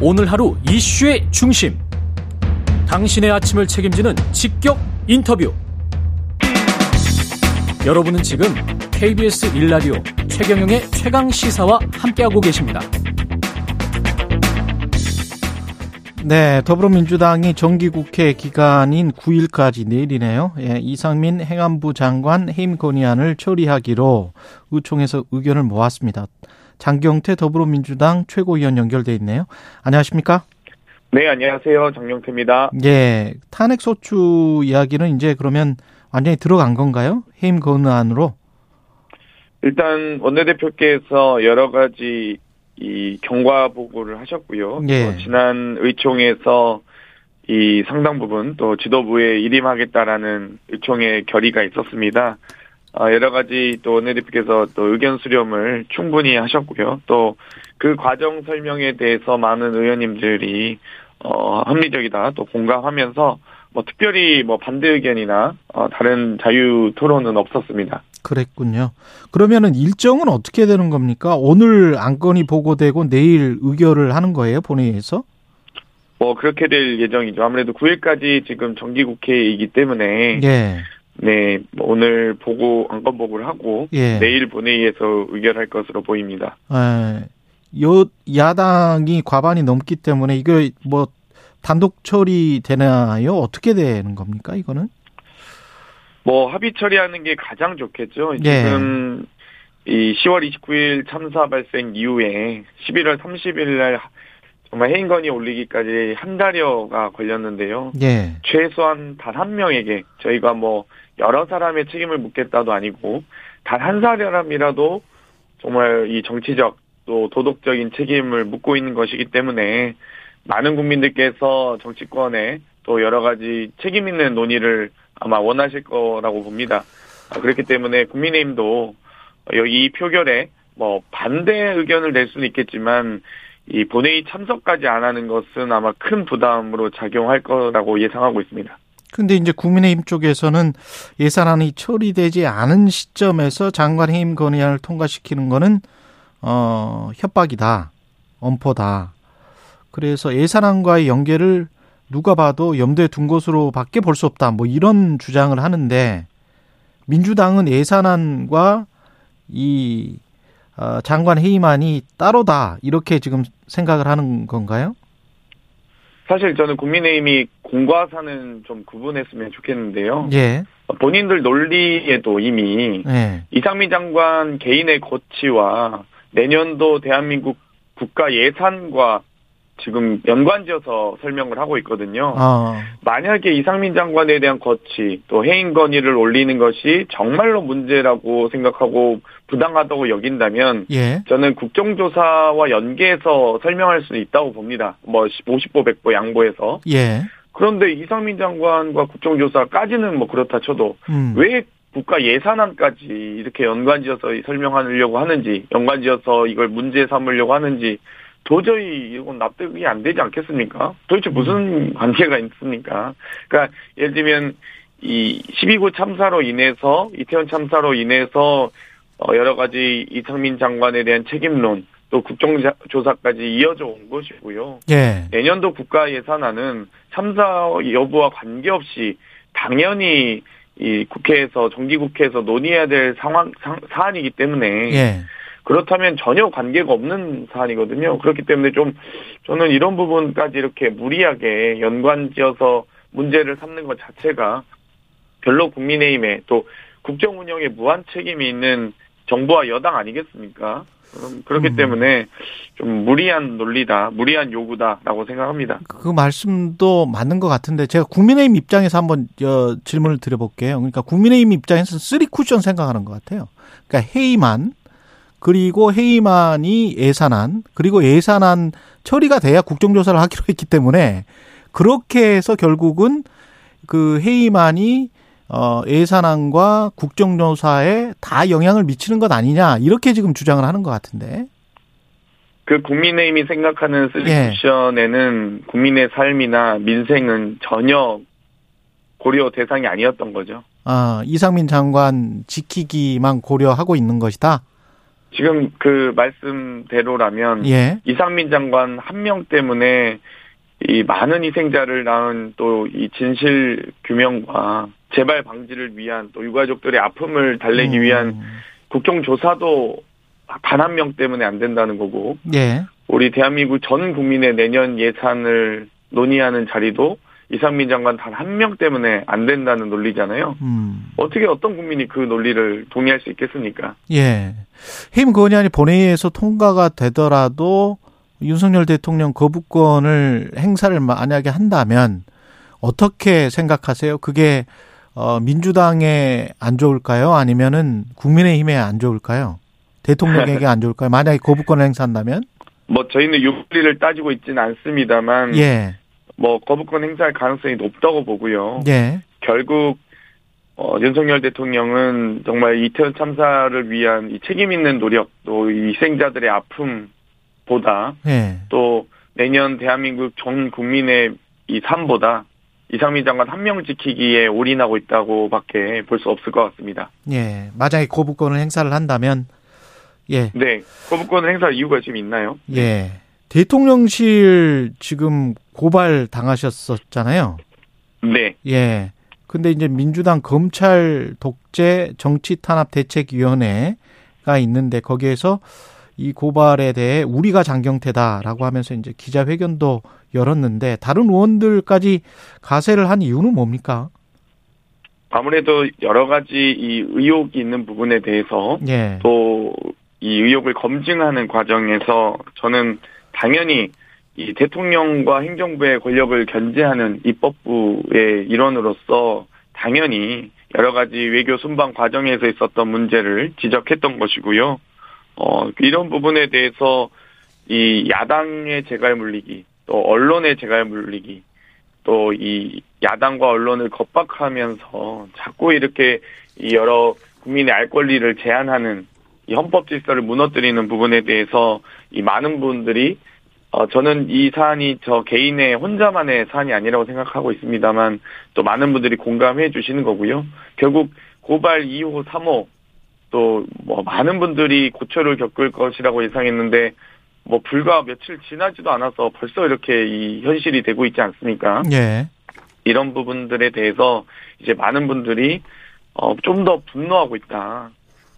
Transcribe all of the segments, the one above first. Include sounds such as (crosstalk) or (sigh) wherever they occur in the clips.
오늘 하루 이슈의 중심. 당신의 아침을 책임지는 직격 인터뷰. 여러분은 지금 KBS 일라디오 최경영의 최강 시사와 함께하고 계십니다. 네, 더불어민주당이 정기국회 기간인 9일까지 내일이네요. 예, 이상민 행안부 장관 해임 건의안을 처리하기로 의총에서 의견을 모았습니다. 장경태 더불어민주당 최고위원 연결돼 있네요. 안녕하십니까? 네, 안녕하세요. 장경태입니다. 예, 탄핵 소추 이야기는 이제 그러면 완전히 들어간 건가요? 해임 건의안으로? 일단 원내대표께서 여러 가지 이 경과 보고를 하셨고요. 예. 지난 의총에서 이 상당 부분 또 지도부에 일임하겠다라는 의총의 결의가 있었습니다. 아, 여러 가지 또 원내대표께서 또 의견 수렴을 충분히 하셨고요. 또 그 과정 설명에 대해서 많은 의원님들이 어, 합리적이다 또 공감하면서 뭐 특별히 뭐 반대 의견이나 어, 다른 자유 토론은 없었습니다. 그랬군요. 그러면은 일정은 어떻게 되는 겁니까? 오늘 안건이 보고되고 내일 의결을 하는 거예요, 본회의에서? 뭐 그렇게 될 예정이죠. 아무래도 9일까지 지금 정기국회이기 때문에 예. 네, 뭐 오늘 보고 안건 보고를 하고 예. 내일 본회의에서 의결할 것으로 보입니다. 예. 요 야당이 과반이 넘기 때문에 이거 뭐 단독 처리 되나요? 어떻게 되는 겁니까? 이거는? 뭐 합의 처리하는 게 가장 좋겠죠. 예. 지금 이 10월 29일 참사 발생 이후에 11월 30일 날 정말 해임건이 올리기까지 한 달여가 걸렸는데요. 예. 최소한 단 한 명에게 저희가 뭐 여러 사람의 책임을 묻겠다도 아니고 단 한 사람이라도 정말 이 정치적 또 도덕적인 책임을 묻고 있는 것이기 때문에 많은 국민들께서 정치권에 또 여러 가지 책임 있는 논의를 아마 원하실 거라고 봅니다. 아, 그렇기 때문에 국민의힘도 여기 이 표결에 뭐 반대 의견을 낼 수는 있겠지만 이 본회의 참석까지 안 하는 것은 아마 큰 부담으로 작용할 거라고 예상하고 있습니다. 근데 이제 국민의힘 쪽에서는 예산안이 처리되지 않은 시점에서 장관 해임 건의안을 통과시키는 거는 어 협박이다. 엄포다. 그래서 예산안과의 연계를 누가 봐도 염두에 둔 것으로밖에 볼 수 없다. 뭐 이런 주장을 하는데 민주당은 예산안과 이 어, 장관 해임안이 따로다 이렇게 지금 생각을 하는 건가요? 사실 저는 국민의힘이 공과 사는 좀 구분했으면 좋겠는데요. 예. 본인들 논리에도 이미 예. 이상민 장관 개인의 거치와 내년도 대한민국 국가 예산과 지금 연관지어서 설명을 하고 있거든요. 아, 만약에 이상민 장관에 대한 거치 또 해임 건의를 올리는 것이 정말로 문제라고 생각하고 부당하다고 여긴다면 예. 저는 국정조사와 연계해서 설명할 수 있다고 봅니다. 뭐 50보 100보 양보해서. 예. 그런데 이상민 장관과 국정조사까지는 뭐 그렇다 쳐도 음. 왜 국가 예산안까지 이렇게 연관지어서 설명하려고 하는지 연관지어서 이걸 문제 삼으려고 하는지 도저히 이건 납득이 안 되지 않겠습니까? 도대체 무슨 관계가 있습니까? 그러니까 예를 들면 이 12구 참사로 인해서 이태원 참사로 인해서 어 여러 가지 이상민 장관에 대한 책임론 또 국정조사까지 이어져 온 것이고요. 예. 내년도 국가 예산안은 참사 여부와 관계없이 당연히 이 국회에서 정기국회에서 논의해야 될 상황 상, 사안이기 때문에 예. 그렇다면 전혀 관계가 없는 사안이거든요. 그렇기 때문에 좀 저는 이런 부분까지 이렇게 무리하게 연관지어서 문제를 삼는 것 자체가 별로 국민의힘에 또 국정 운영에 무한 책임이 있는 정부와 여당 아니겠습니까? 그럼 그렇기 음. 때문에 좀 무리한 논리다, 무리한 요구다라고 생각합니다. 그 말씀도 맞는 것 같은데 제가 국민의힘 입장에서 한번 여, 질문을 드려볼게요. 그러니까 국민의힘 입장에서는 쓰리 쿠션 생각하는 것 같아요. 그러니까 해임안 그리고 해임안이 예산안 그리고 예산안 처리가 돼야 국정조사를 하기로 했기 때문에 그렇게 해서 결국은 그 해임안이 어, 예산안과 국정조사에 다 영향을 미치는 것 아니냐 이렇게 지금 주장을 하는 것 같은데. 그 국민의힘이 생각하는 예. 솔루션에는 국민의 삶이나 민생은 전혀 고려 대상이 아니었던 거죠. 아, 이상민 장관 지키기만 고려하고 있는 것이다. 지금 그 말씀대로라면 예. 이상민 장관 한 명 때문에 이 많은 희생자를 낳은 또 이 진실 규명과 재발 방지를 위한 또 유가족들의 아픔을 달래기 음. 위한 국정조사도 단 한 명 때문에 안 된다는 거고 예. 우리 대한민국 전 국민의 내년 예산을 논의하는 자리도 이상민 장관 단 한 명 때문에 안 된다는 논리잖아요. 음. 어떻게 어떤 국민이 그 논리를 동의할 수 있겠습니까? 예. 해임 건의안이 본회의에서 통과가 되더라도 윤석열 대통령 거부권을 행사를 만약에 한다면 어떻게 생각하세요? 그게 어 민주당에 안 좋을까요? 아니면은 국민의힘에 안 좋을까요? 대통령에게 안 좋을까요? 만약에 거부권을 행사한다면? 뭐 저희는 윤리를 따지고 있지는 않습니다만 예. 뭐 거부권 행사할 가능성이 높다고 보고요. 예. 결국 어, 윤석열 대통령은 정말 이태원 참사를 위한 이 책임 있는 노력 또이 희생자들의 아픔보다 예. 또 내년 대한민국 전 국민의 이 삶보다 이상민 장관 한 명 지키기에 올인하고 있다고밖에 볼 수 없을 것 같습니다. 예. 만약에 거부권을 행사를 한다면 예. 네, 거부권을 행사할 이유가 지금 있나요? 예. 대통령실 지금 고발 당하셨었잖아요. 네, 예. 근데 이제 민주당 검찰 독재 정치 탄압 대책위원회가 있는데 거기에서 이 고발에 대해 우리가 장경태다라고 하면서 이제 기자회견도 열었는데 다른 의원들까지 가세를 한 이유는 뭡니까? 아무래도 여러 가지 이 의혹이 있는 부분에 대해서 예. 또이 의혹을 검증하는 과정에서 저는 당연히 이 대통령과 행정부의 권력을 견제하는 입법부의 일원으로서 당연히 여러 가지 외교 순방 과정에서 있었던 문제를 지적했던 것이고요. 어, 이런 부분에 대해서 이 야당의 재갈 물리기, 또 언론의 재갈 물리기, 또 이 야당과 언론을 겁박하면서 자꾸 이렇게 이 여러 국민의 알 권리를 제한하는 이 헌법 질서를 무너뜨리는 부분에 대해서 이 많은 분들이 어 저는 이 사안이 저 개인의 혼자만의 사안이 아니라고 생각하고 있습니다만 또 많은 분들이 공감해 주시는 거고요. 결국 고발 2호, 3호 또 뭐 많은 분들이 고초를 겪을 것이라고 예상했는데 뭐 불과 며칠 지나지도 않아서 벌써 이렇게 이 현실이 되고 있지 않습니까? 예. 이런 부분들에 대해서 이제 많은 분들이 어, 좀 더 분노하고 있다.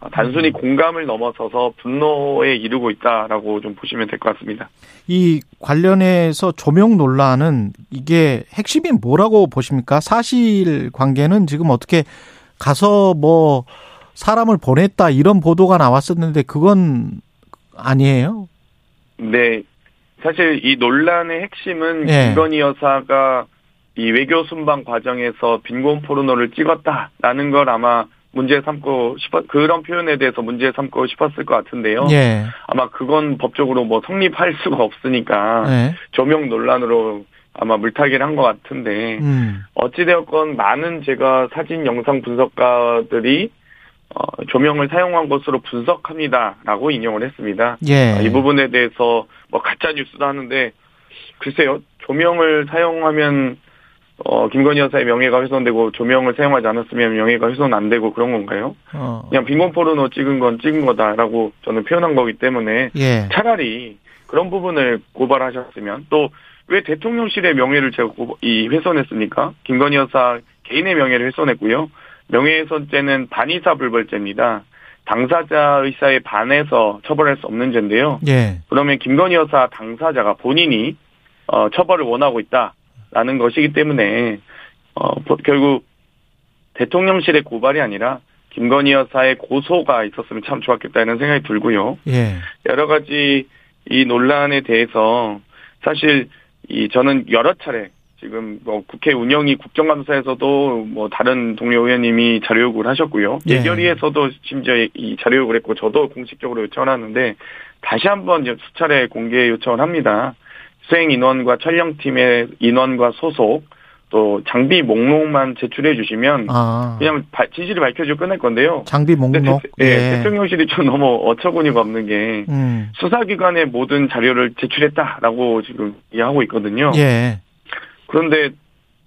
아, 단순히 공감을 넘어서서 분노에 이르고 있다라고 좀 보시면 될 것 같습니다. 이 관련해서 조명 논란은 이게 핵심이 뭐라고 보십니까? 사실 관계는 지금 어떻게 가서 뭐 사람을 보냈다 이런 보도가 나왔었는데 그건 아니에요? 네. 사실 이 논란의 핵심은 예. 김건희 여사가 이 외교 순방 과정에서 빈곤 포르노를 찍었다라는 걸 아마 문제 삼고 싶었 그런 표현에 대해서 문제 삼고 싶었을 것 같은데요. 예. 아마 그건 법적으로 뭐 성립할 (laughs) 수가 없으니까 예. 조명 논란으로 아마 물타기를 한 것 같은데 음. 어찌되었건 많은 제가 사진 영상 분석가들이 어, 조명을 사용한 것으로 분석합니다라고 인용을 했습니다. 예. 아, 이 부분에 대해서 뭐 가짜 뉴스도 하는데 글쎄요 조명을 사용하면 어, 김건희 여사의 명예가 훼손되고 조명을 사용하지 않았으면 명예가 훼손 안 되고 그런 건가요? 어. 그냥 빈곤 포르노 찍은 건 찍은 거다라고 저는 표현한 거기 때문에 예. 차라리 그런 부분을 고발하셨으면 또 왜 대통령실의 명예를 제가 고- 이 훼손했습니까? 김건희 여사 개인의 명예를 훼손했고요. 명예훼손죄는 반의사 불벌죄입니다. 당사자 의사에 반해서 처벌할 수 없는 죄인데요. 예. 그러면 김건희 여사 당사자가 본인이 어, 처벌을 원하고 있다라는 것이기 때문에 어, 보- 결국 대통령실의 고발이 아니라 김건희 여사의 고소가 있었으면 참 좋았겠다는 생각이 들고요. 예. 여러 가지 이 논란에 대해서 사실 이 저는 여러 차례 지금 뭐 국회 운영위 국정감사에서도 뭐 다른 동료 의원님이 자료 요구를 하셨고요. 예. 예결위에서도 심지어 이 자료 요구를 했고 저도 공식적으로 요청을 하는데 다시 한번 이제 수차례 공개 요청을 합니다. 수행 인원과 촬영팀의 인원과 소속 또 장비 목록만 제출해 주시면 아. 그냥 바- 진실을 밝혀주고 끝낼 건데요. 장비 목록. 대, 예, 대통령실이 좀 너무 어처구니가 없는 게 음. 수사기관의 모든 자료를 제출했다라고 지금 이해하고 있거든요. 예. 그런데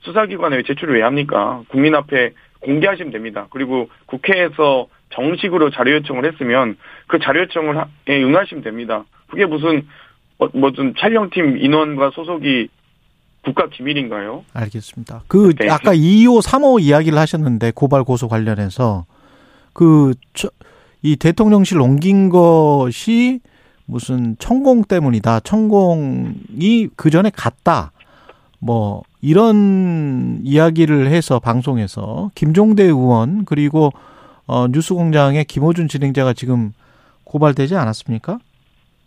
수사기관에 왜 제출을 왜 합니까? 국민 앞에 공개하시면 됩니다. 그리고 국회에서 정식으로 자료 요청을 했으면 그 자료 요청을 응하시면 됩니다. 그게 무슨 어, 무슨 촬영팀 인원과 소속이 국가 기밀인가요? 알겠습니다. 그 네. 아까 2호, 3호 이야기를 하셨는데 고발 고소 관련해서 그 이 대통령실 옮긴 것이 무슨 천공 때문이다. 천공이 그 전에 갔다. 뭐 이런 이야기를 해서 방송에서 김종대 의원 그리고 어 뉴스공장의 김호준 진행자가 지금 고발되지 않았습니까?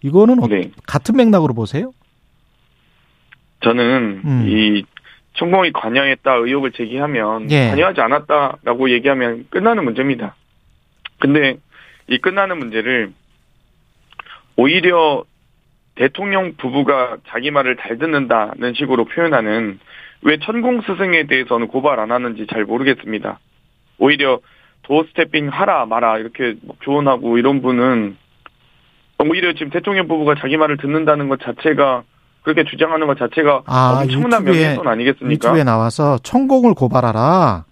이거는 어, 네. 같은 맥락으로 보세요? 저는 음. 이 천공이 관여했다 의혹을 제기하면 예. 관여하지 않았다라고 얘기하면 끝나는 문제입니다. 근데 이 끝나는 문제를 오히려 대통령 부부가 자기 말을 잘 듣는다는 식으로 표현하는 왜 천공 스승에 대해서는 고발 안 하는지 잘 모르겠습니다. 오히려 도어 스태핑 하라 마라 이렇게 막 조언하고 이런 분은 오히려 지금 대통령 부부가 자기 말을 듣는다는 것 자체가 그렇게 주장하는 것 자체가 아, 엄청난 명예훼손 아니겠습니까? 유튜브에 나와서 천공을 고발하라.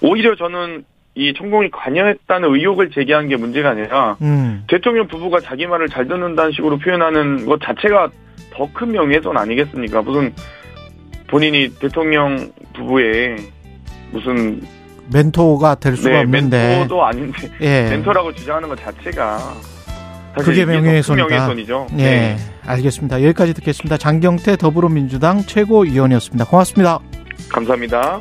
오히려 저는 이 천공이 관여했다는 의혹을 제기한 게 문제가 아니라 음. 대통령 부부가 자기 말을 잘 듣는다는 식으로 표현하는 것 자체가 더 큰 명예훼손 아니겠습니까? 무슨 본인이 대통령 부부의 무슨 멘토가 될 수가 네, 없는데. 멘토도 아닌데 예. 멘토라고 주장하는 것 자체가 그게 명예훼손이다. 명예훼손이죠. 예. 네. 알겠습니다. 여기까지 듣겠습니다. 장경태 더불어민주당 최고위원이었습니다. 고맙습니다. 감사합니다.